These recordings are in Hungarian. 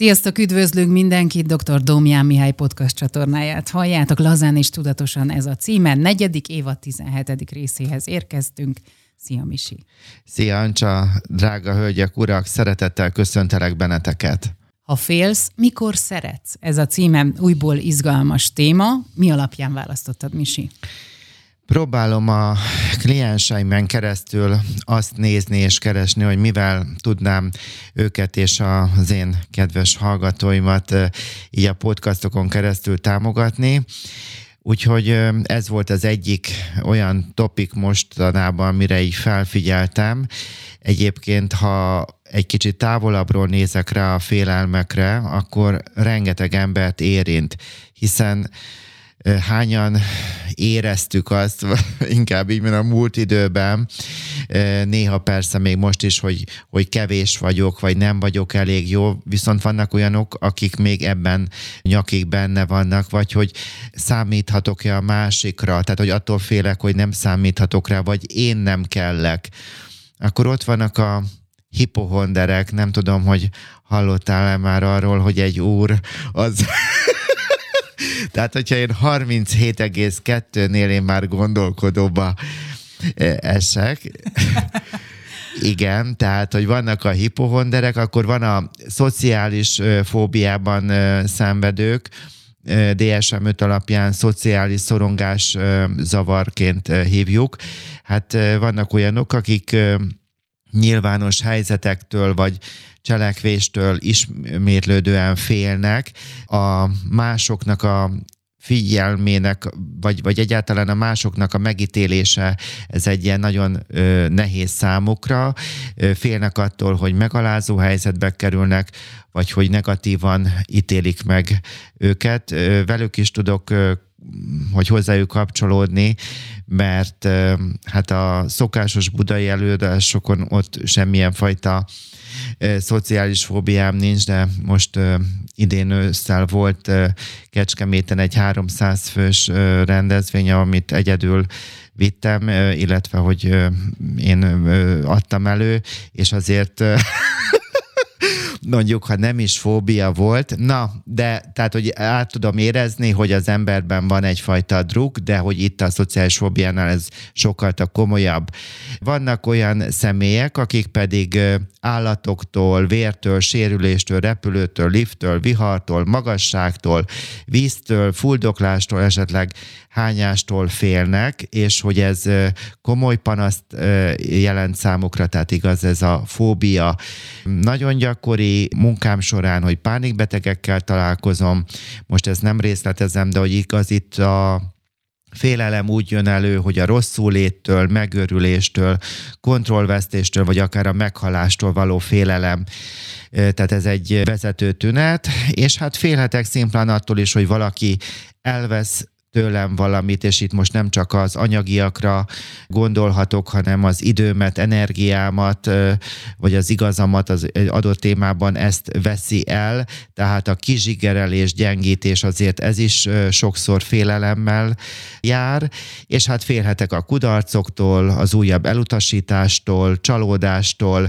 Sziasztok, üdvözlünk mindenkit, dr. Domján Mihály podcast csatornáját halljátok. Lazán és tudatosan ez a címe. Negyedik évad 17. részéhez érkeztünk. Szia, Misi! Szia, Ancsa! Drága hölgyek, urak, szeretettel köszöntelek benneteket! Ha félsz, mikor szeretsz? Ez a címem újból izgalmas téma. Mi alapján választottad, Misi? Próbálom a klienseimen keresztül azt nézni és keresni, hogy mivel tudnám őket és az én kedves hallgatóimat így a podcastokon keresztül támogatni. Úgyhogy ez volt az egyik olyan topik mostanában, amire így felfigyeltem. Egyébként, ha egy kicsit távolabbról nézek rá a félelmekre, akkor rengeteg embert érint, hiszen hányan éreztük azt, inkább így, mint a múlt időben, néha persze még most is, hogy, hogy kevés vagyok, vagy nem vagyok elég jó, viszont vannak olyanok, akik még ebben nyakig benne vannak, vagy hogy számíthatok-e a másikra, tehát hogy attól félek, hogy nem számíthatok rá, vagy én nem kellek. Akkor ott vannak a hipohonderek, nem tudom, hogy hallottál-e már arról, hogy egy úr az Tehát, hogyha én 37,2-nél én már gondolkodóba e, esek, igen, tehát, hogy vannak a hipohonderek, akkor van a szociális fóbiában szenvedők, DSM-5 alapján szociális szorongás zavarként hívjuk. Hát vannak olyanok, akik nyilvános helyzetektől, vagy cselekvéstől ismétlődően félnek, a másoknak a figyelmének, vagy, vagy egyáltalán a másoknak a megítélése, ez egy ilyen nagyon ö, nehéz számukra. Félnek attól, hogy megalázó helyzetbe kerülnek, vagy hogy negatívan ítélik meg őket. Velük is tudok hogy hozzájuk kapcsolódni, mert hát a szokásos budai előadásokon ott semmilyen fajta szociális fóbiám nincs, de most idén ősszel volt Kecskeméten egy 300 fős rendezvény, amit egyedül vittem, illetve hogy én adtam elő, és azért mondjuk, ha nem is fóbia volt, na, de tehát, hogy át tudom érezni, hogy az emberben van egyfajta druk, de hogy itt a szociális fóbiánál ez sokkal komolyabb. Vannak olyan személyek, akik pedig állatoktól, vértől, sérüléstől, repülőtől, lifttől, vihartól, magasságtól, víztől, fuldoklástól, esetleg hányástól félnek, és hogy ez komoly panaszt jelent számukra, tehát igaz ez a fóbia. Nagyon gyakori munkám során, hogy pánikbetegekkel találkozom, most ezt nem részletezem, de hogy igaz itt a félelem úgy jön elő, hogy a rosszúléttől, megőrüléstől, kontrollvesztéstől, vagy akár a meghalástól való félelem. Tehát ez egy vezető tünet, és hát félhetek szimplán attól is, hogy valaki elvesz tőlem valamit, és itt most nem csak az anyagiakra gondolhatok, hanem az időmet, energiámat, vagy az igazamat az adott témában ezt veszi el, tehát a kizsigerelés, gyengítés azért ez is sokszor félelemmel jár, és hát félhetek a kudarcoktól, az újabb elutasítástól, csalódástól,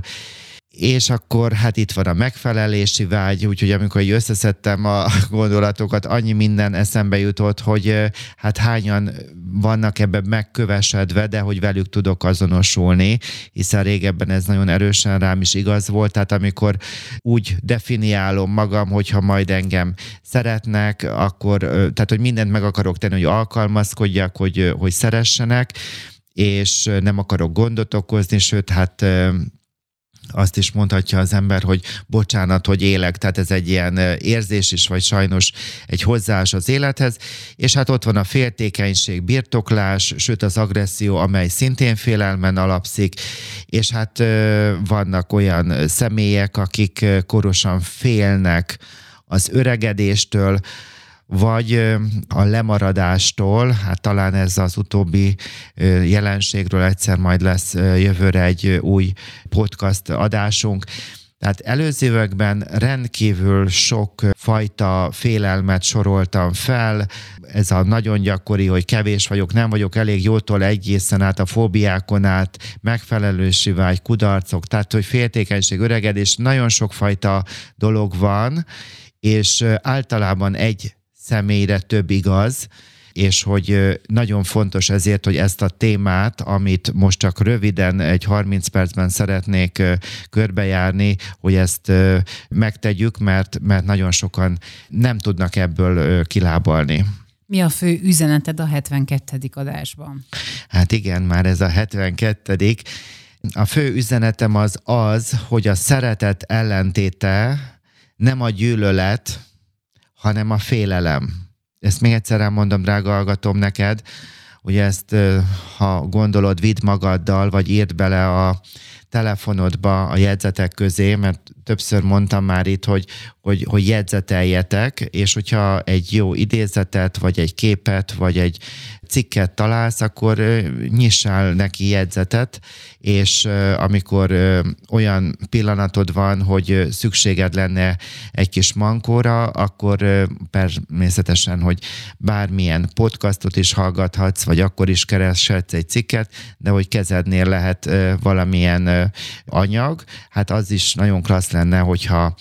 és akkor hát itt van a megfelelési vágy, úgyhogy amikor összeszedtem a gondolatokat, annyi minden eszembe jutott, hogy hát hányan vannak ebben megkövesedve, de hogy velük tudok azonosulni, hiszen régebben ez nagyon erősen rám is igaz volt, tehát amikor úgy definiálom magam, hogyha majd engem szeretnek, akkor, tehát hogy mindent meg akarok tenni, hogy alkalmazkodjak, hogy, hogy szeressenek, és nem akarok gondot okozni, sőt, hát azt is mondhatja az ember, hogy bocsánat, hogy élek, tehát ez egy ilyen érzés is, vagy sajnos egy hozzáás az élethez, és hát ott van a féltékenység, birtoklás, sőt az agresszió, amely szintén félelmen alapszik, és hát vannak olyan személyek, akik korosan félnek az öregedéstől, vagy a lemaradástól, hát talán ez az utóbbi jelenségről egyszer majd lesz jövőre egy új podcast adásunk, Tehát előző években rendkívül sok fajta félelmet soroltam fel, ez a nagyon gyakori, hogy kevés vagyok, nem vagyok elég jótól egészen át a fóbiákon át, megfelelősi vágy, kudarcok, tehát hogy féltékenység, öregedés, nagyon sok fajta dolog van, és általában egy személyre több igaz, és hogy nagyon fontos ezért, hogy ezt a témát, amit most csak röviden, egy 30 percben szeretnék körbejárni, hogy ezt megtegyük, mert, mert nagyon sokan nem tudnak ebből kilábalni. Mi a fő üzeneted a 72. adásban? Hát igen, már ez a 72. A fő üzenetem az az, hogy a szeretet ellentéte nem a gyűlölet, hanem a félelem. Ezt még egyszer elmondom, drága hallgatom neked, hogy ezt, ha gondolod, vidd magaddal, vagy írd bele a telefonodba a jegyzetek közé, mert többször mondtam már itt, hogy, hogy, hogy jegyzeteljetek, és hogyha egy jó idézetet, vagy egy képet, vagy egy cikket találsz, akkor nyissál neki jegyzetet, és amikor olyan pillanatod van, hogy szükséged lenne egy kis mankóra, akkor természetesen, hogy bármilyen podcastot is hallgathatsz, vagy akkor is kereshetsz egy cikket, de hogy kezednél lehet valamilyen anyag, hát az is nagyon klassz lenne, hogyha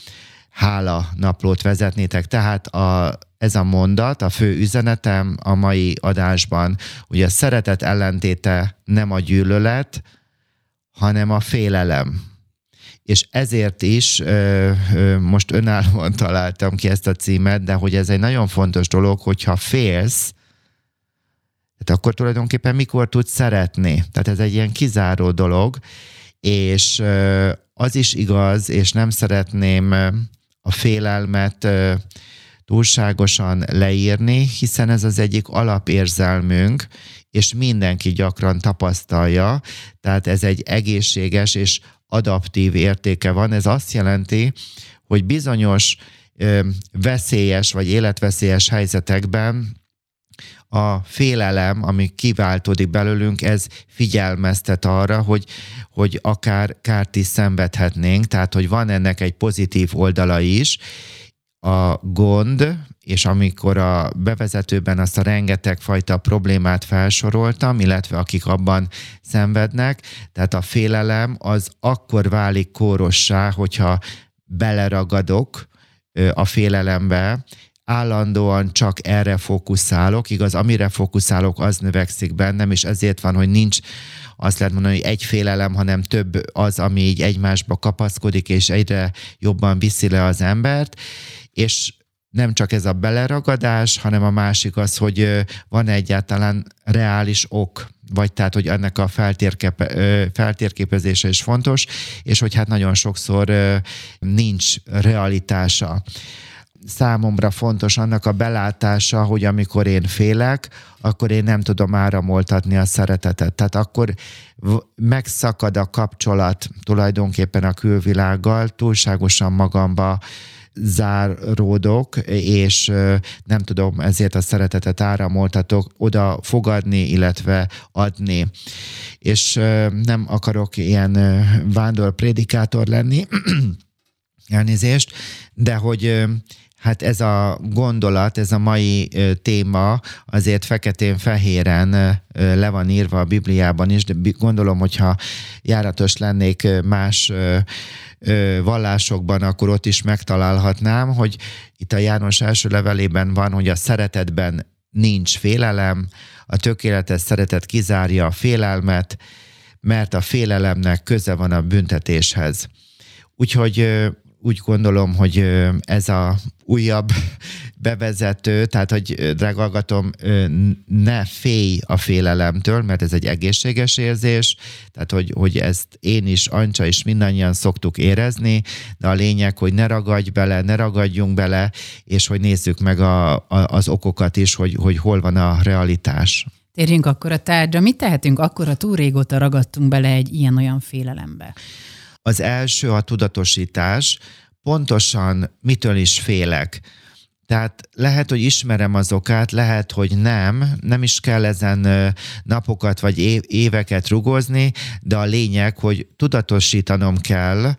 hála naplót vezetnétek. Tehát a, ez a mondat, a fő üzenetem a mai adásban, hogy a szeretet ellentéte nem a gyűlölet, hanem a félelem. És ezért is ö, ö, most önállóan találtam ki ezt a címet, de hogy ez egy nagyon fontos dolog, hogyha félsz, tehát akkor tulajdonképpen mikor tudsz szeretni. Tehát ez egy ilyen kizáró dolog, és az is igaz, és nem szeretném a félelmet túlságosan leírni, hiszen ez az egyik alapérzelmünk, és mindenki gyakran tapasztalja, tehát ez egy egészséges és adaptív értéke van. Ez azt jelenti, hogy bizonyos veszélyes vagy életveszélyes helyzetekben a félelem, ami kiváltódik belőlünk, ez figyelmeztet arra, hogy, hogy akár kárt is szenvedhetnénk, tehát hogy van ennek egy pozitív oldala is, a gond, és amikor a bevezetőben azt a rengeteg fajta problémát felsoroltam, illetve akik abban szenvednek, tehát a félelem az akkor válik kórossá, hogyha beleragadok a félelembe, állandóan csak erre fókuszálok, igaz, amire fókuszálok, az növekszik bennem, és ezért van, hogy nincs azt lehet mondani, hogy egy félelem, hanem több az, ami így egymásba kapaszkodik, és egyre jobban viszi le az embert, és nem csak ez a beleragadás, hanem a másik az, hogy van egyáltalán reális ok, vagy tehát, hogy ennek a feltérképe, feltérképezése is fontos, és hogy hát nagyon sokszor nincs realitása számomra fontos annak a belátása, hogy amikor én félek, akkor én nem tudom áramoltatni a szeretetet. Tehát akkor megszakad a kapcsolat tulajdonképpen a külvilággal, túlságosan magamba záródok, és nem tudom ezért a szeretetet áramoltatok oda fogadni, illetve adni. És nem akarok ilyen vándor prédikátor lenni, elnézést, de hogy Hát ez a gondolat, ez a mai téma azért feketén-fehéren le van írva a Bibliában is, de gondolom, hogyha járatos lennék más vallásokban, akkor ott is megtalálhatnám, hogy itt a János első levelében van, hogy a szeretetben nincs félelem, a tökéletes szeretet kizárja a félelmet, mert a félelemnek köze van a büntetéshez. Úgyhogy úgy gondolom, hogy ez a újabb bevezető, tehát, hogy drágalgatom, ne félj a félelemtől, mert ez egy egészséges érzés, tehát, hogy, hogy ezt én is, Ancsa is mindannyian szoktuk érezni, de a lényeg, hogy ne ragadj bele, ne ragadjunk bele, és hogy nézzük meg a, a, az okokat is, hogy, hogy hol van a realitás. Térjünk akkor a tárgyra. Mit tehetünk akkor, ha túl régóta ragadtunk bele egy ilyen-olyan félelembe? Az első a tudatosítás, pontosan mitől is félek. Tehát lehet, hogy ismerem az okát, lehet, hogy nem, nem is kell ezen napokat vagy éveket rugozni, de a lényeg, hogy tudatosítanom kell,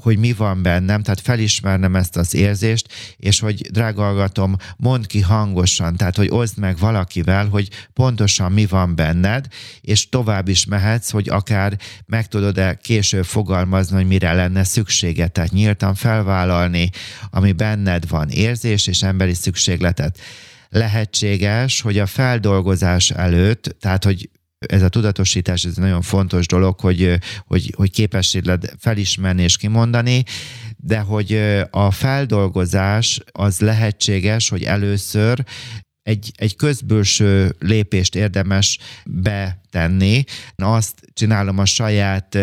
hogy mi van bennem, tehát felismernem ezt az érzést, és hogy drága hallgatom, mondd ki hangosan, tehát hogy oszd meg valakivel, hogy pontosan mi van benned, és tovább is mehetsz, hogy akár meg tudod-e később fogalmazni, hogy mire lenne szüksége, tehát nyíltan felvállalni, ami benned van, érzés és emberi szükségletet. Lehetséges, hogy a feldolgozás előtt, tehát hogy ez a tudatosítás, ez egy nagyon fontos dolog, hogy, hogy, hogy képesség led felismerni és kimondani, de hogy a feldolgozás az lehetséges, hogy először egy, egy közbülső lépést érdemes betenni. Azt csinálom a saját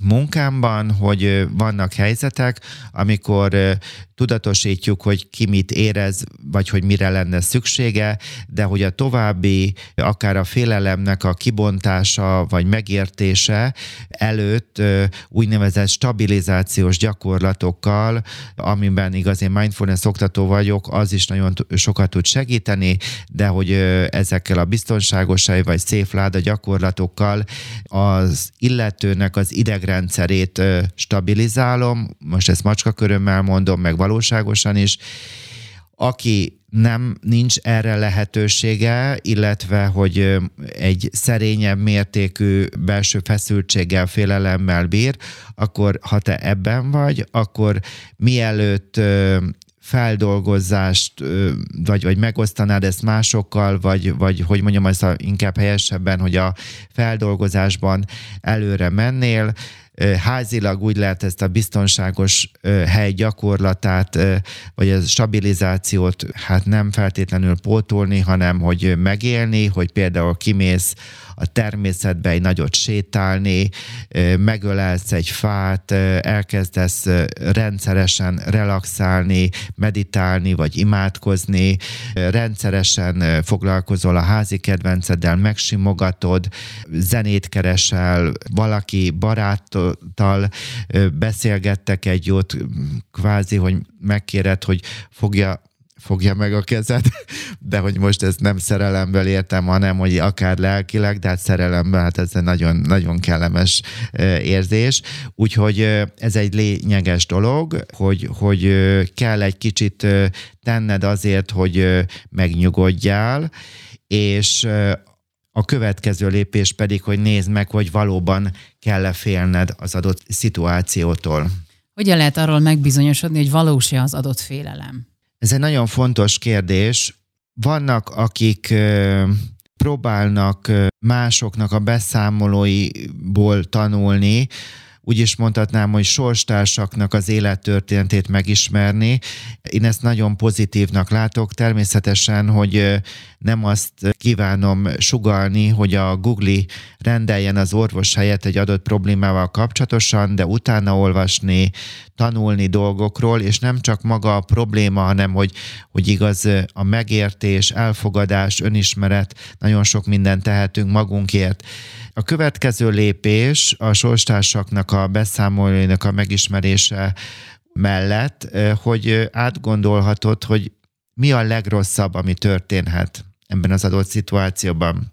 munkámban, hogy vannak helyzetek, amikor tudatosítjuk, hogy ki mit érez, vagy hogy mire lenne szüksége, de hogy a további, akár a félelemnek a kibontása, vagy megértése előtt úgynevezett stabilizációs gyakorlatokkal, amiben igaz én mindfulness oktató vagyok, az is nagyon sokat tud segíteni, de hogy ezekkel a biztonságosai vagy szép láda gyakorlatokkal az illetőnek az idegrendszerét stabilizálom, most ezt macska körömmel mondom, meg valóságosan is, aki nem nincs erre lehetősége, illetve hogy egy szerényebb mértékű belső feszültséggel, félelemmel bír, akkor ha te ebben vagy, akkor mielőtt feldolgozást, vagy, vagy megosztanád ezt másokkal, vagy, vagy hogy mondjam, ez a, inkább helyesebben, hogy a feldolgozásban előre mennél, házilag úgy lehet ezt a biztonságos hely gyakorlatát, vagy a stabilizációt hát nem feltétlenül pótolni, hanem hogy megélni, hogy például kimész a természetbe egy nagyot sétálni, megölelsz egy fát, elkezdesz rendszeresen relaxálni, meditálni vagy imádkozni, rendszeresen foglalkozol a házi kedvenceddel, megsimogatod, zenét keresel, valaki baráttal beszélgettek egy jót, kvázi, hogy megkéred, hogy fogja fogja meg a kezed, de hogy most ezt nem szerelemből értem, hanem hogy akár lelkileg, de hát szerelemből, hát ez egy nagyon, nagyon kellemes érzés. Úgyhogy ez egy lényeges dolog, hogy, hogy kell egy kicsit tenned azért, hogy megnyugodjál, és a következő lépés pedig, hogy nézd meg, hogy valóban kell-e félned az adott szituációtól. Hogyan lehet arról megbizonyosodni, hogy valós-e az adott félelem? Ez egy nagyon fontos kérdés. Vannak, akik próbálnak másoknak a beszámolóiból tanulni, úgy is mondhatnám, hogy sorstársaknak az élettörténetét megismerni. Én ezt nagyon pozitívnak látok. Természetesen, hogy nem azt kívánom sugalni, hogy a Google rendeljen az orvos helyett egy adott problémával kapcsolatosan, de utána olvasni, tanulni dolgokról, és nem csak maga a probléma, hanem hogy, hogy igaz a megértés, elfogadás, önismeret, nagyon sok mindent tehetünk magunkért. A következő lépés a sorstársaknak a beszámolóinak a megismerése mellett, hogy átgondolhatod, hogy mi a legrosszabb, ami történhet ebben az adott szituációban,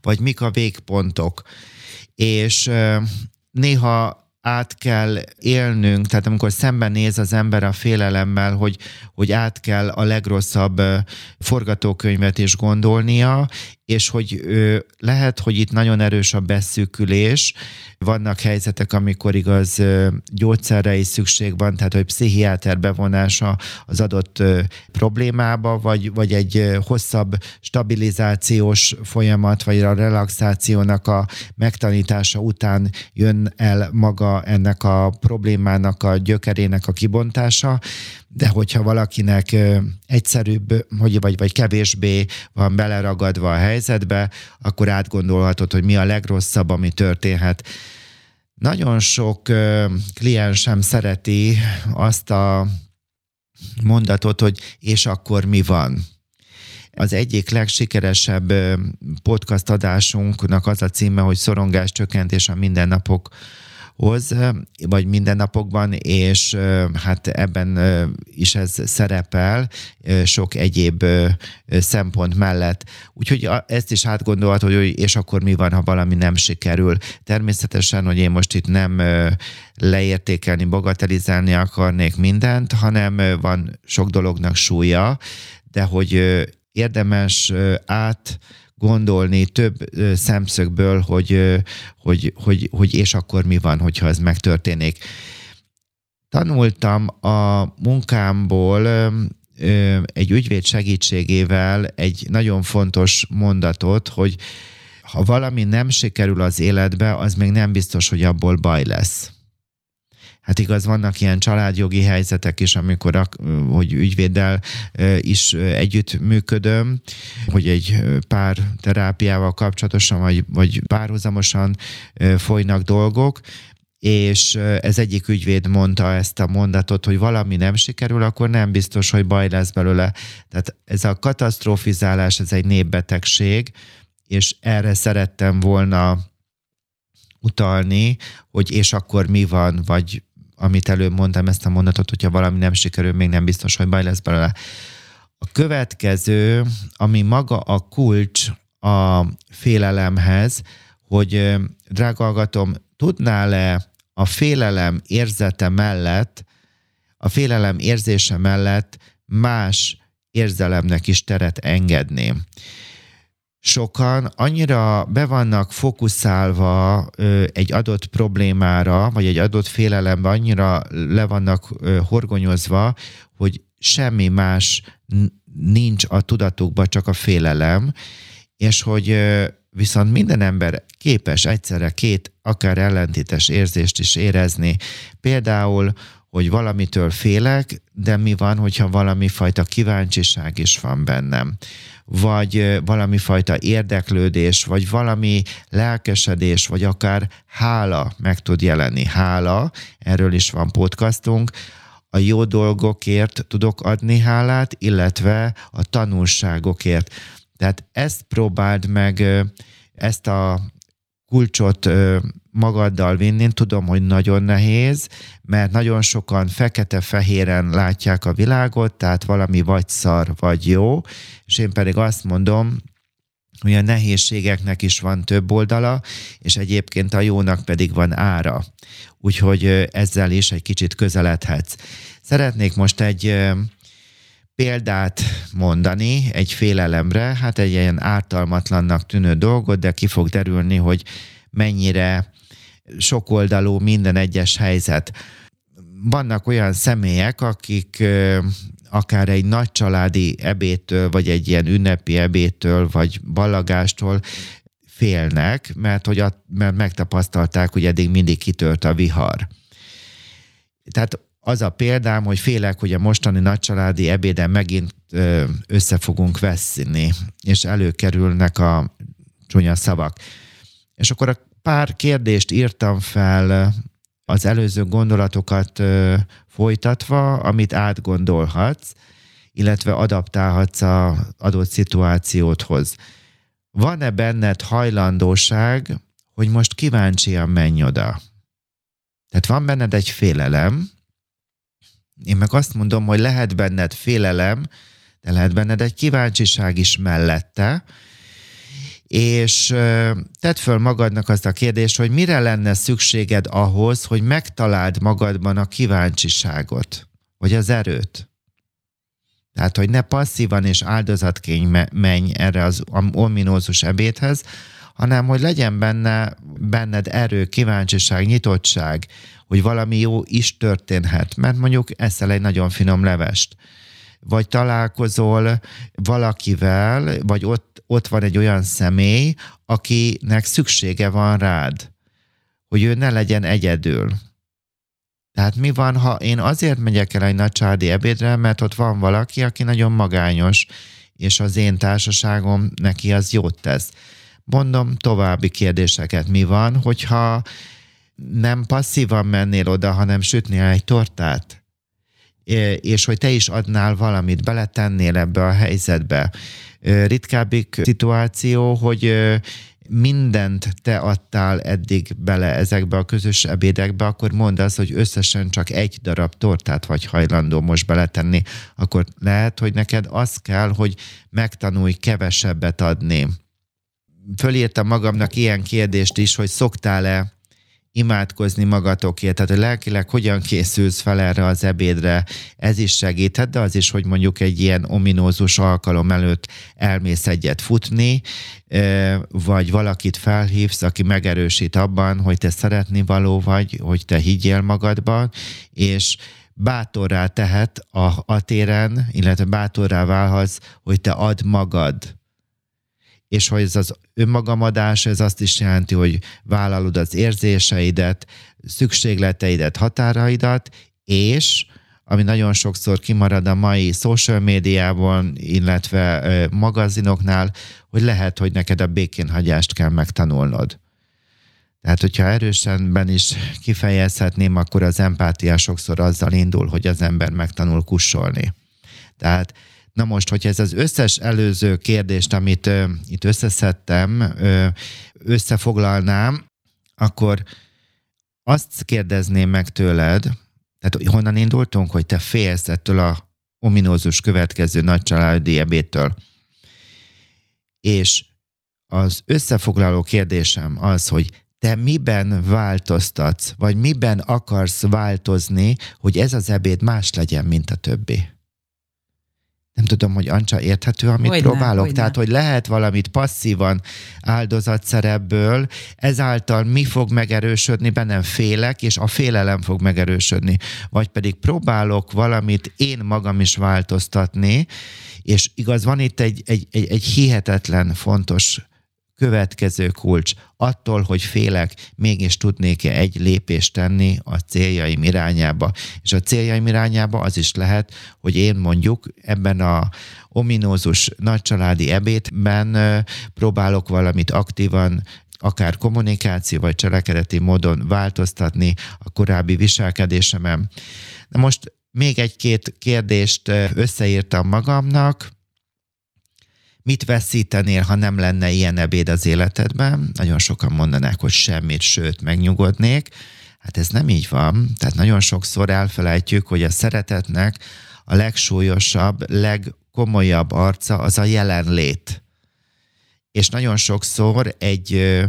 vagy mik a végpontok. És néha át kell élnünk, tehát amikor szembenéz az ember a félelemmel, hogy, hogy át kell a legrosszabb forgatókönyvet is gondolnia, és hogy lehet, hogy itt nagyon erős a beszűkülés, vannak helyzetek, amikor igaz gyógyszerre is szükség van, tehát hogy pszichiáter bevonása az adott problémába, vagy, vagy egy hosszabb stabilizációs folyamat, vagy a relaxációnak a megtanítása után jön el maga ennek a problémának a gyökerének a kibontása, de hogyha valakinek egyszerűbb, hogy vagy, vagy kevésbé van beleragadva a helyzetbe, akkor átgondolhatod, hogy mi a legrosszabb, ami történhet. Nagyon sok kliensem szereti azt a mondatot, hogy és akkor mi van. Az egyik legsikeresebb podcast adásunknak az a címe, hogy szorongás csökkentés a mindennapok hoz, vagy mindennapokban, és hát ebben is ez szerepel sok egyéb szempont mellett. Úgyhogy ezt is átgondolhat, hogy és akkor mi van, ha valami nem sikerül. Természetesen, hogy én most itt nem leértékelni, bagatelizálni akarnék mindent, hanem van sok dolognak súlya, de hogy érdemes át gondolni több szemszögből, hogy, hogy, hogy, hogy és akkor mi van, hogyha ez megtörténik. Tanultam a munkámból egy ügyvéd segítségével egy nagyon fontos mondatot, hogy ha valami nem sikerül az életbe, az még nem biztos, hogy abból baj lesz. Hát igaz, vannak ilyen családjogi helyzetek is, amikor hogy ügyvéddel is együtt működöm, hogy egy pár terápiával kapcsolatosan, vagy, vagy párhuzamosan folynak dolgok, és ez egyik ügyvéd mondta ezt a mondatot, hogy valami nem sikerül, akkor nem biztos, hogy baj lesz belőle. Tehát ez a katasztrofizálás, ez egy népbetegség, és erre szerettem volna utalni, hogy és akkor mi van, vagy amit előbb mondtam, ezt a mondatot, hogyha valami nem sikerül, még nem biztos, hogy baj lesz belőle. A következő, ami maga a kulcs a félelemhez, hogy drága hallgatom, tudnál-e a félelem érzete mellett, a félelem érzése mellett más érzelemnek is teret engedni sokan annyira be vannak fókuszálva ö, egy adott problémára, vagy egy adott félelembe, annyira le vannak ö, horgonyozva, hogy semmi más nincs a tudatukban, csak a félelem, és hogy ö, viszont minden ember képes egyszerre két akár ellentétes érzést is érezni. Például, hogy valamitől félek, de mi van, hogyha valami fajta kíváncsiság is van bennem vagy valami fajta érdeklődés, vagy valami lelkesedés, vagy akár hála meg tud jelenni. Hála, erről is van podcastunk, a jó dolgokért tudok adni hálát, illetve a tanulságokért. Tehát ezt próbáld meg, ezt a kulcsot magaddal vinni. Tudom, hogy nagyon nehéz, mert nagyon sokan fekete-fehéren látják a világot, tehát valami vagy szar, vagy jó, és én pedig azt mondom, hogy a nehézségeknek is van több oldala, és egyébként a jónak pedig van ára. Úgyhogy ezzel is egy kicsit közeledhetsz. Szeretnék most egy példát mondani egy félelemre, hát egy ilyen ártalmatlannak tűnő dolgot, de ki fog derülni, hogy mennyire sokoldalú minden egyes helyzet. Vannak olyan személyek, akik akár egy nagy családi ebétől, vagy egy ilyen ünnepi ebétől, vagy ballagástól félnek, mert, hogy a, mert megtapasztalták, hogy eddig mindig kitört a vihar. Tehát az a példám, hogy félek, hogy a mostani nagycsaládi ebéden megint össze fogunk veszni, és előkerülnek a csúnya szavak. És akkor a pár kérdést írtam fel az előző gondolatokat folytatva, amit átgondolhatsz, illetve adaptálhatsz az adott szituációdhoz. Van-e benned hajlandóság, hogy most kíváncsian menj oda? Tehát van benned egy félelem, én meg azt mondom, hogy lehet benned félelem, de lehet benned egy kíváncsiság is mellette, és tedd föl magadnak azt a kérdést, hogy mire lenne szükséged ahhoz, hogy megtaláld magadban a kíváncsiságot, vagy az erőt. Tehát, hogy ne passzívan és áldozatként menj erre az ominózus ebédhez, hanem hogy legyen benne, benned erő, kíváncsiság, nyitottság, hogy valami jó is történhet, mert mondjuk eszel egy nagyon finom levest, vagy találkozol valakivel, vagy ott, ott van egy olyan személy, akinek szüksége van rád, hogy ő ne legyen egyedül. Tehát mi van, ha én azért megyek el egy nagy családi ebédre, mert ott van valaki, aki nagyon magányos, és az én társaságom neki az jót tesz. Mondom további kérdéseket. Mi van, hogyha nem passzívan mennél oda, hanem sütnél egy tortát? És hogy te is adnál valamit, beletennél ebbe a helyzetbe. Ritkábbik szituáció, hogy mindent te adtál eddig bele ezekbe a közös ebédekbe, akkor mondd azt, hogy összesen csak egy darab tortát vagy hajlandó most beletenni, akkor lehet, hogy neked az kell, hogy megtanulj kevesebbet adni. Fölírtam magamnak ilyen kérdést is, hogy szoktál-e imádkozni magatokért, tehát hogy lelkileg hogyan készülsz fel erre az ebédre, ez is segíthet, de az is, hogy mondjuk egy ilyen ominózus alkalom előtt elmész egyet futni, vagy valakit felhívsz, aki megerősít abban, hogy te szeretni való vagy, hogy te higgyél magadban, és bátorrá tehet a, a téren, illetve bátorrá válhatsz, hogy te ad magad és hogy ez az önmagamadás, ez azt is jelenti, hogy vállalod az érzéseidet, szükségleteidet, határaidat, és ami nagyon sokszor kimarad a mai social médiában, illetve magazinoknál, hogy lehet, hogy neked a békénhagyást kell megtanulnod. Tehát, hogyha erősenben is kifejezhetném, akkor az empátia sokszor azzal indul, hogy az ember megtanul kussolni. Tehát Na most, hogyha ez az összes előző kérdést, amit ö, itt összeszedtem, ö, összefoglalnám, akkor azt kérdezném meg tőled, tehát honnan indultunk, hogy te félsz ettől a ominózus következő nagy családi ebédtől. És az összefoglaló kérdésem az, hogy te miben változtatsz, vagy miben akarsz változni, hogy ez az ebéd más legyen, mint a többi? Nem tudom, hogy Ancsa érthető, amit hogyne, próbálok. Hogyne. Tehát, hogy lehet valamit passzívan áldozatszerebből, ezáltal mi fog megerősödni, bennem félek, és a félelem fog megerősödni. Vagy pedig próbálok valamit én magam is változtatni, és igaz, van itt egy, egy, egy, egy hihetetlen fontos következő kulcs. Attól, hogy félek, mégis tudnék-e egy lépést tenni a céljaim irányába. És a céljaim irányába az is lehet, hogy én mondjuk ebben a ominózus nagycsaládi ebédben próbálok valamit aktívan akár kommunikáció vagy cselekedeti módon változtatni a korábbi viselkedésemen. Na most még egy-két kérdést összeírtam magamnak, Mit veszítenél, ha nem lenne ilyen ebéd az életedben? Nagyon sokan mondanák, hogy semmit, sőt, megnyugodnék. Hát ez nem így van. Tehát nagyon sokszor elfelejtjük, hogy a szeretetnek a legsúlyosabb, legkomolyabb arca az a jelenlét. És nagyon sokszor egy ö,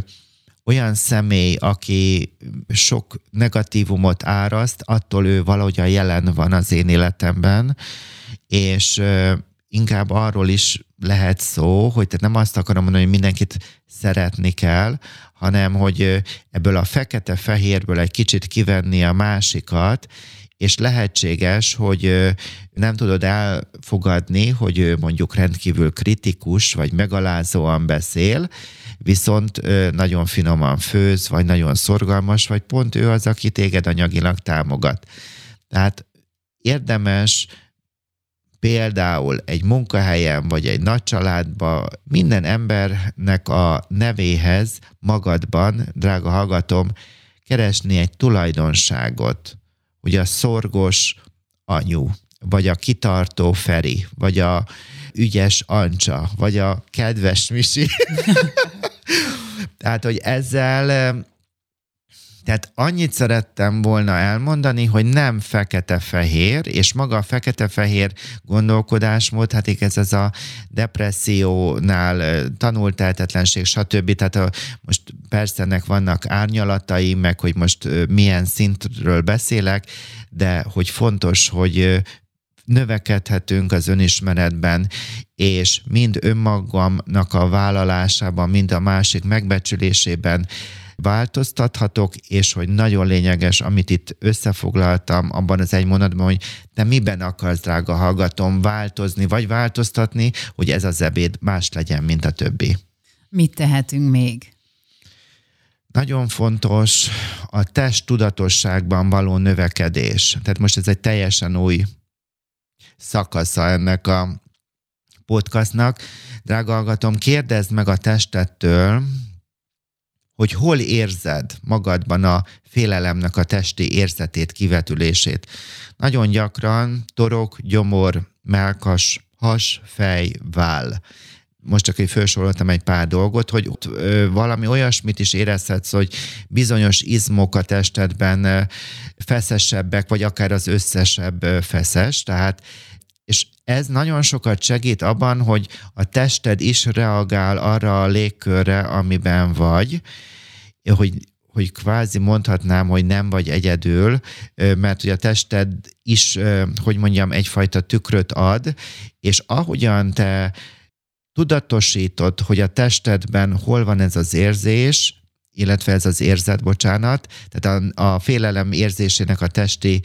olyan személy, aki sok negatívumot áraszt, attól ő valahogy a jelen van az én életemben, és ö, inkább arról is lehet szó, hogy tehát nem azt akarom mondani, hogy mindenkit szeretni kell, hanem hogy ebből a fekete-fehérből egy kicsit kivenni a másikat, és lehetséges, hogy nem tudod elfogadni, hogy ő mondjuk rendkívül kritikus, vagy megalázóan beszél, viszont nagyon finoman főz, vagy nagyon szorgalmas, vagy pont ő az, aki téged anyagilag támogat. Tehát érdemes például egy munkahelyen vagy egy nagy családban minden embernek a nevéhez magadban, drága hallgatom, keresni egy tulajdonságot, hogy a szorgos anyu, vagy a kitartó Feri, vagy a ügyes Ancsa, vagy a kedves Misi. Tehát, hogy ezzel tehát annyit szerettem volna elmondani, hogy nem fekete-fehér, és maga a fekete-fehér gondolkodásmód, hát ez ez a depressziónál tanult tehetetlenség, stb. Tehát a, most persze ennek vannak árnyalatai, meg hogy most milyen szintről beszélek, de hogy fontos, hogy növekedhetünk az önismeretben, és mind önmagamnak a vállalásában, mind a másik megbecsülésében változtathatok, és hogy nagyon lényeges, amit itt összefoglaltam abban az egy mondatban, hogy te miben akarsz, drága hallgatom, változni, vagy változtatni, hogy ez az ebéd más legyen, mint a többi. Mit tehetünk még? Nagyon fontos a test tudatosságban való növekedés. Tehát most ez egy teljesen új szakasza ennek a podcastnak. Drága hallgatom, kérdezd meg a testettől, hogy hol érzed magadban a félelemnek a testi érzetét, kivetülését. Nagyon gyakran torok, gyomor, melkas, has, fej, váll. most csak egy felsoroltam egy pár dolgot, hogy valami olyasmit is érezhetsz, hogy bizonyos izmok a testedben feszesebbek, vagy akár az összesebb feszes, tehát és ez nagyon sokat segít abban, hogy a tested is reagál arra a légkörre, amiben vagy, hogy hogy kvázi mondhatnám, hogy nem vagy egyedül, mert hogy a tested is, hogy mondjam, egyfajta tükröt ad, és ahogyan te tudatosítod, hogy a testedben hol van ez az érzés, illetve ez az érzet, bocsánat, tehát a, a félelem érzésének a testi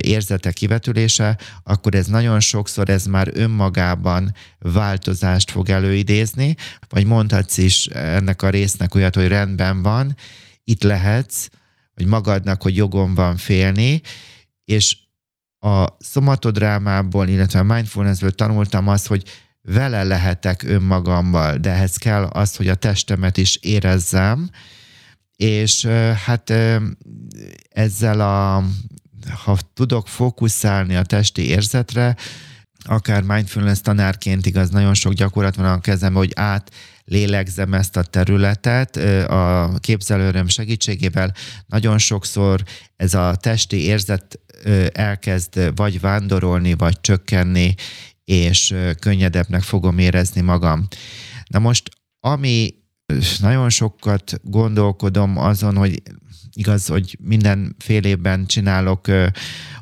érzete kivetülése, akkor ez nagyon sokszor ez már önmagában változást fog előidézni, vagy mondhatsz is ennek a résznek olyat, hogy rendben van, itt lehetsz, vagy magadnak, hogy jogom van félni, és a szomatodrámából, illetve a mindfulnessből tanultam azt, hogy vele lehetek önmagammal, de ehhez kell az, hogy a testemet is érezzem, és hát ezzel a, ha tudok fókuszálni a testi érzetre, akár mindfulness tanárként igaz, nagyon sok gyakorlat van a kezemben, hogy át lélegzem ezt a területet a képzelőröm segítségével. Nagyon sokszor ez a testi érzet elkezd vagy vándorolni, vagy csökkenni, és könnyedebbnek fogom érezni magam. Na most, ami nagyon sokat gondolkodom azon, hogy igaz, hogy minden fél évben csinálok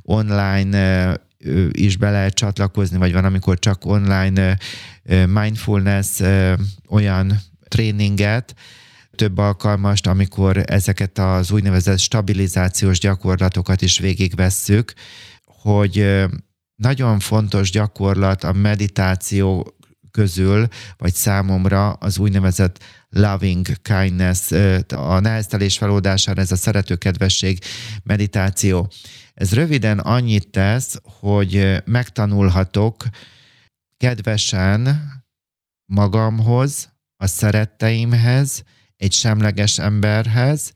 online is be lehet csatlakozni, vagy van, amikor csak online mindfulness olyan tréninget, több alkalmast, amikor ezeket az úgynevezett stabilizációs gyakorlatokat is végigvesszük, hogy nagyon fontos gyakorlat a meditáció közül, vagy számomra az úgynevezett loving kindness, a neheztelés feloldására ez a szeretőkedvesség meditáció. Ez röviden annyit tesz, hogy megtanulhatok kedvesen magamhoz, a szeretteimhez, egy semleges emberhez,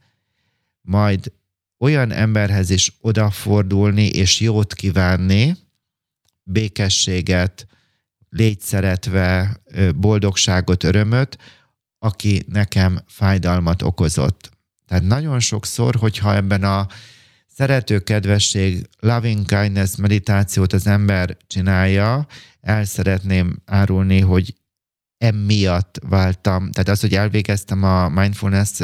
majd olyan emberhez is odafordulni és jót kívánni, békességet, légy szeretve, boldogságot, örömöt, aki nekem fájdalmat okozott. Tehát nagyon sokszor, hogyha ebben a szerető kedvesség, loving kindness meditációt az ember csinálja, el szeretném árulni, hogy emiatt váltam, tehát az, hogy elvégeztem a mindfulness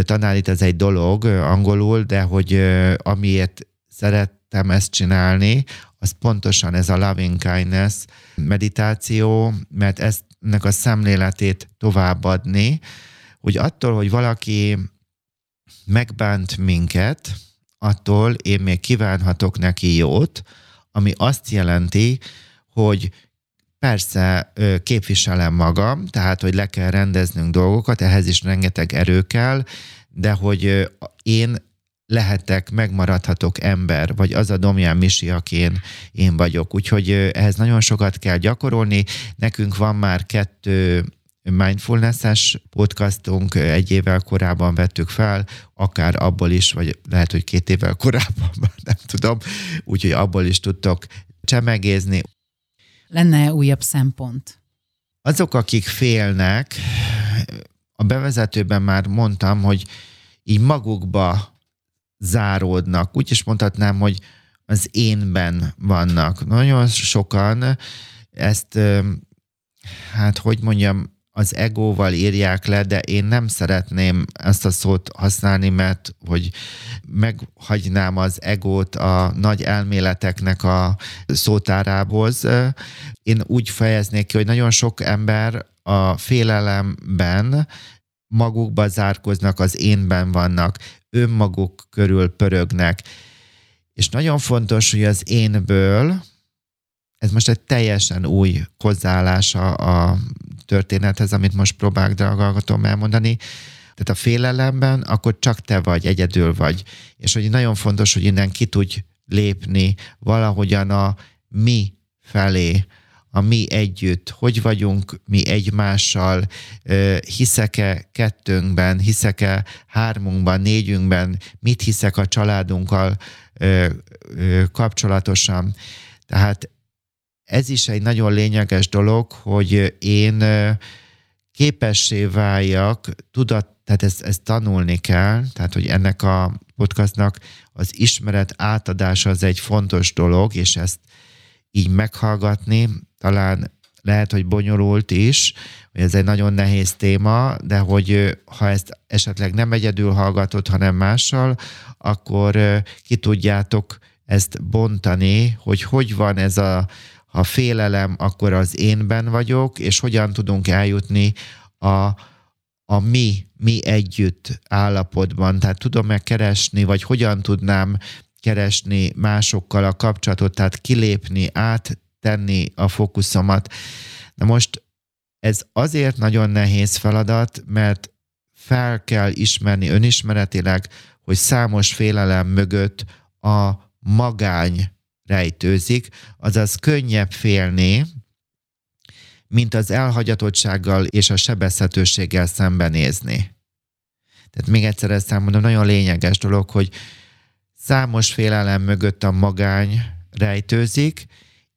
tanárit, ez egy dolog angolul, de hogy amiért szerettem ezt csinálni, az pontosan ez a loving kindness meditáció, mert ezt a szemléletét továbbadni, hogy attól, hogy valaki megbánt minket, attól én még kívánhatok neki jót, ami azt jelenti, hogy persze képviselem magam, tehát, hogy le kell rendeznünk dolgokat, ehhez is rengeteg erő kell, de hogy én lehetek, megmaradhatok ember, vagy az a Domján Misi, aki én, én vagyok. Úgyhogy ehhez nagyon sokat kell gyakorolni. Nekünk van már kettő mindfulness-es podcastunk egy évvel korábban vettük fel, akár abból is, vagy lehet, hogy két évvel korábban, nem tudom, úgyhogy abból is tudtok csemegézni. Lenne újabb szempont? Azok, akik félnek, a bevezetőben már mondtam, hogy így magukba záródnak. Úgy is mondhatnám, hogy az énben vannak. Nagyon sokan ezt, hát hogy mondjam, az egóval írják le, de én nem szeretném ezt a szót használni, mert hogy meghagynám az egót a nagy elméleteknek a szótárához. Én úgy fejeznék ki, hogy nagyon sok ember a félelemben magukba zárkoznak, az énben vannak, önmaguk körül pörögnek. És nagyon fontos, hogy az énből, ez most egy teljesen új hozzáállása a történethez, amit most próbálok hallgatom elmondani, tehát a félelemben, akkor csak te vagy, egyedül vagy. És hogy nagyon fontos, hogy innen ki tudj lépni valahogyan a mi felé, a mi együtt, hogy vagyunk mi egymással, hiszek-e kettőnkben, hiszek-e hármunkban, négyünkben, mit hiszek a családunkkal kapcsolatosan. Tehát ez is egy nagyon lényeges dolog, hogy én képessé váljak, tudat, tehát ezt, ezt tanulni kell, tehát hogy ennek a podcastnak az ismeret átadása az egy fontos dolog, és ezt így meghallgatni, talán lehet, hogy bonyolult is, hogy ez egy nagyon nehéz téma, de hogy ha ezt esetleg nem egyedül hallgatod, hanem mással, akkor ki tudjátok ezt bontani, hogy hogy van ez a, a félelem, akkor az énben vagyok, és hogyan tudunk eljutni a, a mi, mi együtt állapotban. Tehát tudom-e keresni, vagy hogyan tudnám keresni másokkal a kapcsolatot, tehát kilépni, áttenni a fókuszomat. Na most ez azért nagyon nehéz feladat, mert fel kell ismerni önismeretileg, hogy számos félelem mögött a magány rejtőzik, azaz könnyebb félni, mint az elhagyatottsággal és a sebezhetőséggel szembenézni. Tehát még egyszer ezt mondom, nagyon lényeges dolog, hogy számos félelem mögött a magány rejtőzik,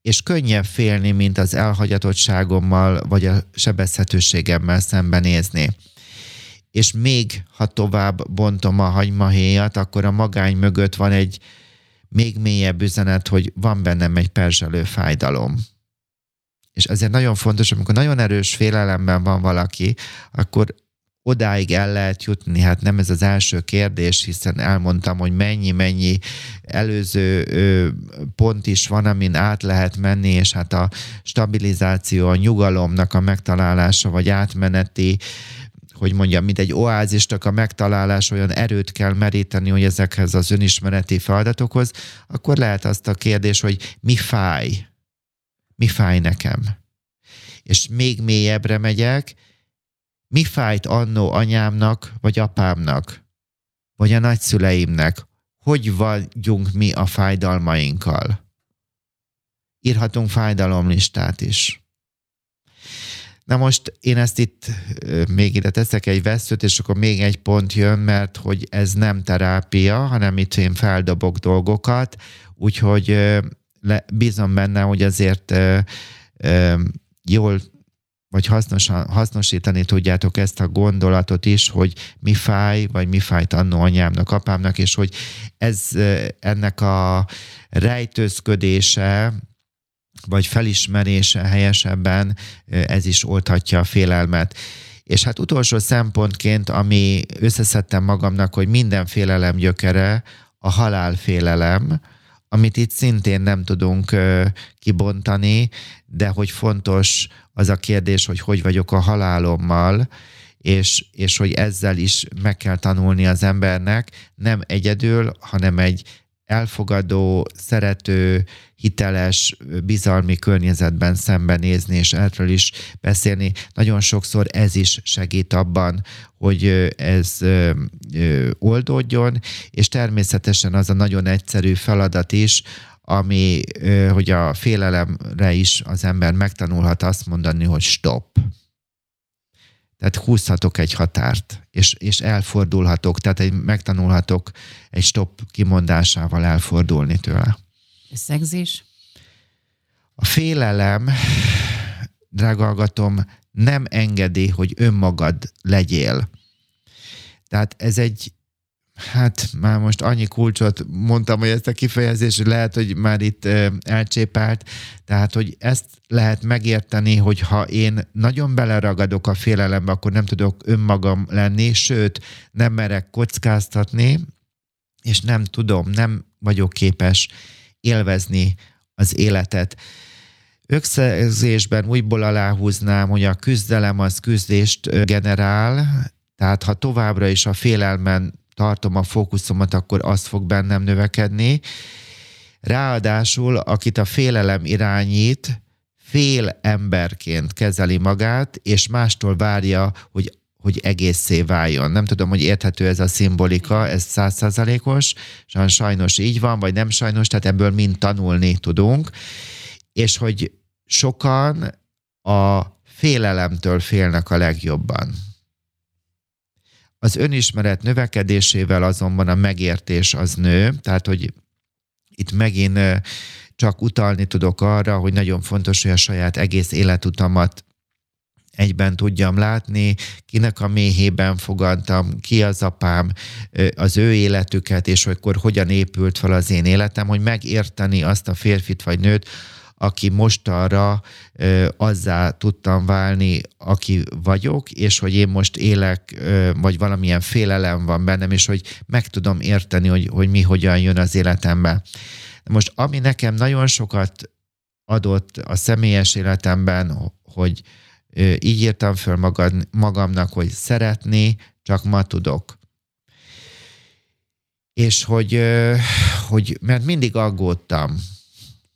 és könnyebb félni, mint az elhagyatottságommal vagy a sebezhetőségemmel szembenézni. És még, ha tovább bontom a hagymahéjat, akkor a magány mögött van egy még mélyebb üzenet, hogy van bennem egy perzselő fájdalom. És ezért nagyon fontos, amikor nagyon erős félelemben van valaki, akkor odáig el lehet jutni. Hát nem ez az első kérdés, hiszen elmondtam, hogy mennyi-mennyi előző pont is van, amin át lehet menni, és hát a stabilizáció, a nyugalomnak a megtalálása, vagy átmeneti hogy mondjam, mint egy oázistak a megtalálás olyan erőt kell meríteni, hogy ezekhez az önismereti feladatokhoz, akkor lehet azt a kérdés, hogy mi fáj? Mi fáj nekem? És még mélyebbre megyek, mi fájt annó anyámnak, vagy apámnak, vagy a nagyszüleimnek? Hogy vagyunk mi a fájdalmainkkal? Írhatunk fájdalomlistát is. Na most én ezt itt még ide teszek egy veszőt, és akkor még egy pont jön, mert hogy ez nem terápia, hanem itt én feldobok dolgokat, úgyhogy le, bízom benne, hogy azért jól vagy hasznosan, hasznosítani tudjátok ezt a gondolatot is, hogy mi fáj, vagy mi fájt annó anyámnak, apámnak, és hogy ez ennek a rejtőzködése, vagy felismerése helyesebben ez is oldhatja a félelmet. És hát utolsó szempontként, ami összeszedtem magamnak, hogy minden félelem gyökere a halálfélelem, amit itt szintén nem tudunk kibontani, de hogy fontos az a kérdés, hogy hogy vagyok a halálommal, és, és hogy ezzel is meg kell tanulni az embernek, nem egyedül, hanem egy elfogadó, szerető, hiteles, bizalmi környezetben szembenézni, és erről is beszélni. Nagyon sokszor ez is segít abban, hogy ez oldódjon, és természetesen az a nagyon egyszerű feladat is, ami, hogy a félelemre is az ember megtanulhat azt mondani, hogy stop. Tehát húzhatok egy határt, és, és elfordulhatok, tehát egy, megtanulhatok egy stop kimondásával elfordulni tőle. Szegzés? A félelem, drága hallgatom, nem engedi, hogy önmagad legyél. Tehát ez egy Hát már most annyi kulcsot mondtam, hogy ezt a kifejezést lehet, hogy már itt elcsépált. Tehát, hogy ezt lehet megérteni, hogy ha én nagyon beleragadok a félelembe, akkor nem tudok önmagam lenni, sőt, nem merek kockáztatni, és nem tudom, nem vagyok képes élvezni az életet. Ökszezésben újból aláhúznám, hogy a küzdelem az küzdést generál, tehát ha továbbra is a félelmen tartom a fókuszomat, akkor az fog bennem növekedni. Ráadásul, akit a félelem irányít, fél emberként kezeli magát, és mástól várja, hogy hogy egészé váljon. Nem tudom, hogy érthető ez a szimbolika, ez százszázalékos, sajnos így van, vagy nem sajnos, tehát ebből mind tanulni tudunk, és hogy sokan a félelemtől félnek a legjobban. Az önismeret növekedésével azonban a megértés az nő, tehát hogy itt megint csak utalni tudok arra, hogy nagyon fontos, hogy a saját egész életutamat egyben tudjam látni, kinek a méhében fogadtam, ki az apám, az ő életüket, és akkor hogyan épült fel az én életem, hogy megérteni azt a férfit vagy nőt, aki most arra azzá tudtam válni, aki vagyok, és hogy én most élek, vagy valamilyen félelem van bennem, és hogy meg tudom érteni, hogy, hogy mi hogyan jön az életembe. Most ami nekem nagyon sokat adott a személyes életemben, hogy így írtam föl magad, magamnak, hogy szeretni csak ma tudok. És hogy, hogy mert mindig aggódtam.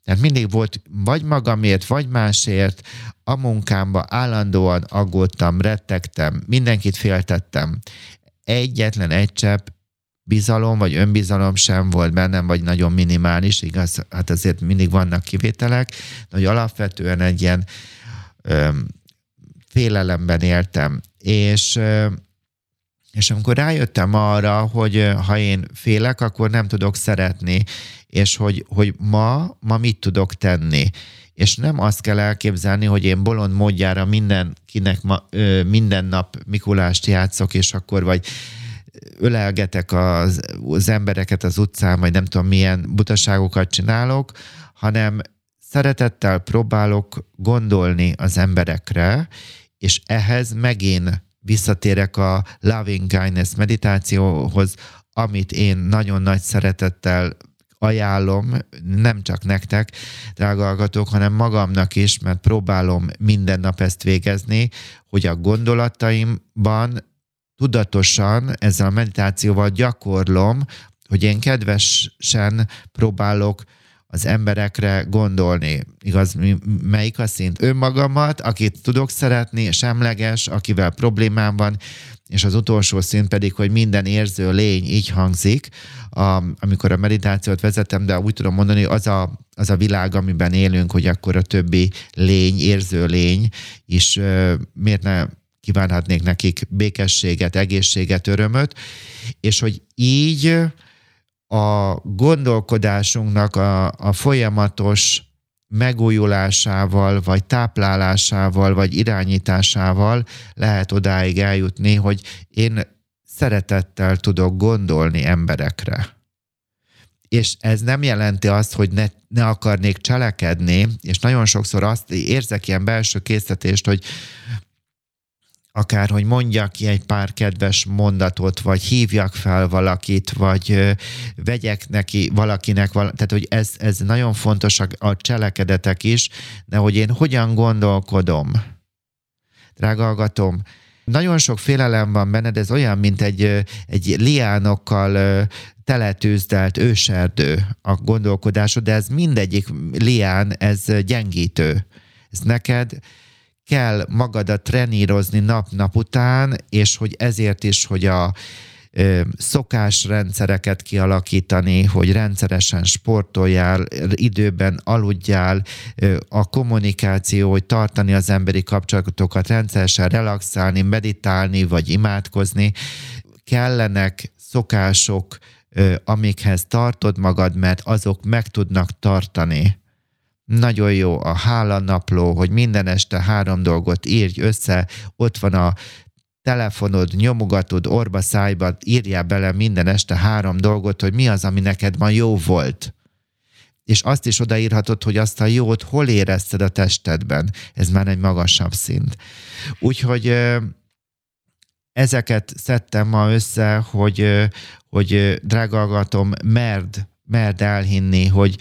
Tehát mindig volt vagy magamért, vagy másért, a munkámban állandóan aggódtam, rettegtem, mindenkit féltettem. Egyetlen egy csepp bizalom vagy önbizalom sem volt bennem, vagy nagyon minimális, igaz, hát azért mindig vannak kivételek, de hogy alapvetően egy ilyen öm, félelemben éltem. És, és amikor rájöttem arra, hogy ha én félek, akkor nem tudok szeretni, és hogy, hogy ma, ma mit tudok tenni. És nem azt kell elképzelni, hogy én bolond módjára mindenkinek ma, minden nap Mikulást játszok, és akkor vagy ölelgetek az, az embereket az utcán, vagy nem tudom milyen butaságokat csinálok, hanem szeretettel próbálok gondolni az emberekre, és ehhez megint visszatérek a loving kindness meditációhoz, amit én nagyon nagy szeretettel ajánlom, nem csak nektek, drága hallgatók, hanem magamnak is, mert próbálom minden nap ezt végezni, hogy a gondolataimban tudatosan ezzel a meditációval gyakorlom, hogy én kedvesen próbálok az emberekre gondolni. Igaz, melyik a szint? Önmagamat, akit tudok szeretni, semleges, akivel problémám van, és az utolsó szint pedig, hogy minden érző lény így hangzik, a, amikor a meditációt vezetem, de úgy tudom mondani, az a, az a világ, amiben élünk, hogy akkor a többi lény, érző lény is miért ne kívánhatnék nekik békességet, egészséget, örömöt, és hogy így a gondolkodásunknak a, a folyamatos megújulásával, vagy táplálásával, vagy irányításával lehet odáig eljutni, hogy én szeretettel tudok gondolni emberekre. És ez nem jelenti azt, hogy ne, ne akarnék cselekedni, és nagyon sokszor azt érzek ilyen belső készítést, hogy akár, hogy mondjak ki egy pár kedves mondatot, vagy hívjak fel valakit, vagy vegyek neki valakinek, val- tehát hogy ez, ez nagyon fontos a, a cselekedetek is, de hogy én hogyan gondolkodom. Drága hallgatom, nagyon sok félelem van benned, ez olyan, mint egy, egy liánokkal teletűzdelt őserdő a gondolkodásod, de ez mindegyik lián, ez gyengítő. Ez neked kell magadat trenírozni nap-nap után, és hogy ezért is, hogy a szokásrendszereket kialakítani, hogy rendszeresen sportoljál, időben aludjál, a kommunikáció, hogy tartani az emberi kapcsolatokat, rendszeresen relaxálni, meditálni, vagy imádkozni. Kellenek szokások, amikhez tartod magad, mert azok meg tudnak tartani nagyon jó a hálanapló, hogy minden este három dolgot írj össze, ott van a telefonod, nyomogatod orba szájba, írjál bele minden este három dolgot, hogy mi az, ami neked ma jó volt. És azt is odaírhatod, hogy azt a jót hol érezted a testedben. Ez már egy magasabb szint. Úgyhogy ezeket szedtem ma össze, hogy, hogy drágalgatom, merd, merd elhinni, hogy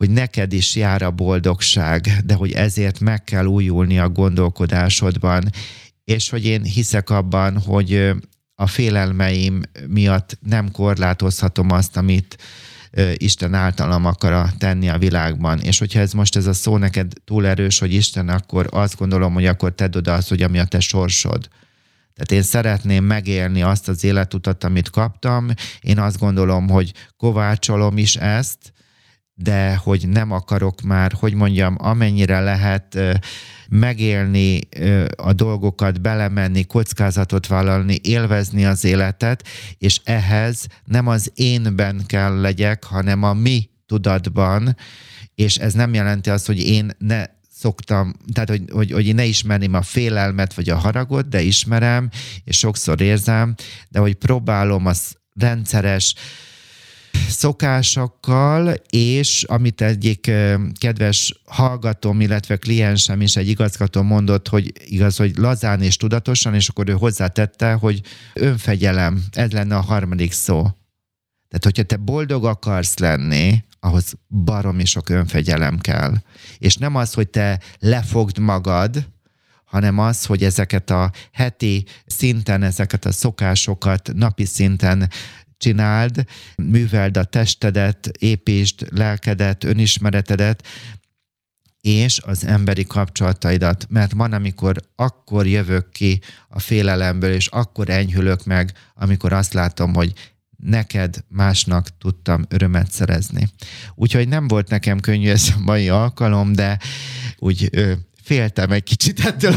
hogy neked is jár a boldogság, de hogy ezért meg kell újulni a gondolkodásodban, és hogy én hiszek abban, hogy a félelmeim miatt nem korlátozhatom azt, amit Isten általam akar tenni a világban. És hogyha ez most ez a szó neked túl erős, hogy Isten, akkor azt gondolom, hogy akkor tedd oda azt, hogy ami a te sorsod. Tehát én szeretném megélni azt az életutat, amit kaptam. Én azt gondolom, hogy kovácsolom is ezt, de hogy nem akarok már, hogy mondjam, amennyire lehet megélni a dolgokat, belemenni, kockázatot vállalni, élvezni az életet, és ehhez nem az énben kell legyek, hanem a mi tudatban, és ez nem jelenti azt, hogy én ne szoktam, tehát hogy, hogy, hogy én ne ismerném a félelmet vagy a haragot, de ismerem, és sokszor érzem, de hogy próbálom az rendszeres szokásokkal, és amit egyik kedves hallgatóm, illetve kliensem is egy igazgató mondott, hogy igaz, hogy lazán és tudatosan, és akkor ő hozzátette, hogy önfegyelem, ez lenne a harmadik szó. Tehát, hogyha te boldog akarsz lenni, ahhoz baromi sok önfegyelem kell. És nem az, hogy te lefogd magad, hanem az, hogy ezeket a heti szinten, ezeket a szokásokat napi szinten csináld, műveld a testedet, építsd lelkedet, önismeretedet, és az emberi kapcsolataidat, mert van, amikor akkor jövök ki a félelemből, és akkor enyhülök meg, amikor azt látom, hogy neked, másnak tudtam örömet szerezni. Úgyhogy nem volt nekem könnyű ez a mai alkalom, de úgy féltem egy kicsit ettől,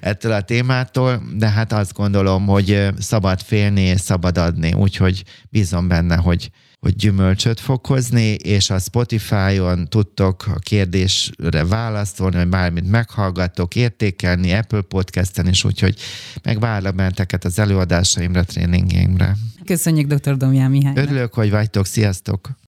ettől a témától, de hát azt gondolom, hogy szabad félni és szabad adni, úgyhogy bízom benne, hogy, hogy gyümölcsöt fog hozni, és a Spotify-on tudtok a kérdésre válaszolni, vagy bármit meghallgattok, értékelni, Apple Podcast-en is, úgyhogy megvárlak benteket az előadásaimra, tréningeimre. Köszönjük dr. Domján Mihály. Örülök, hogy vagytok, sziasztok!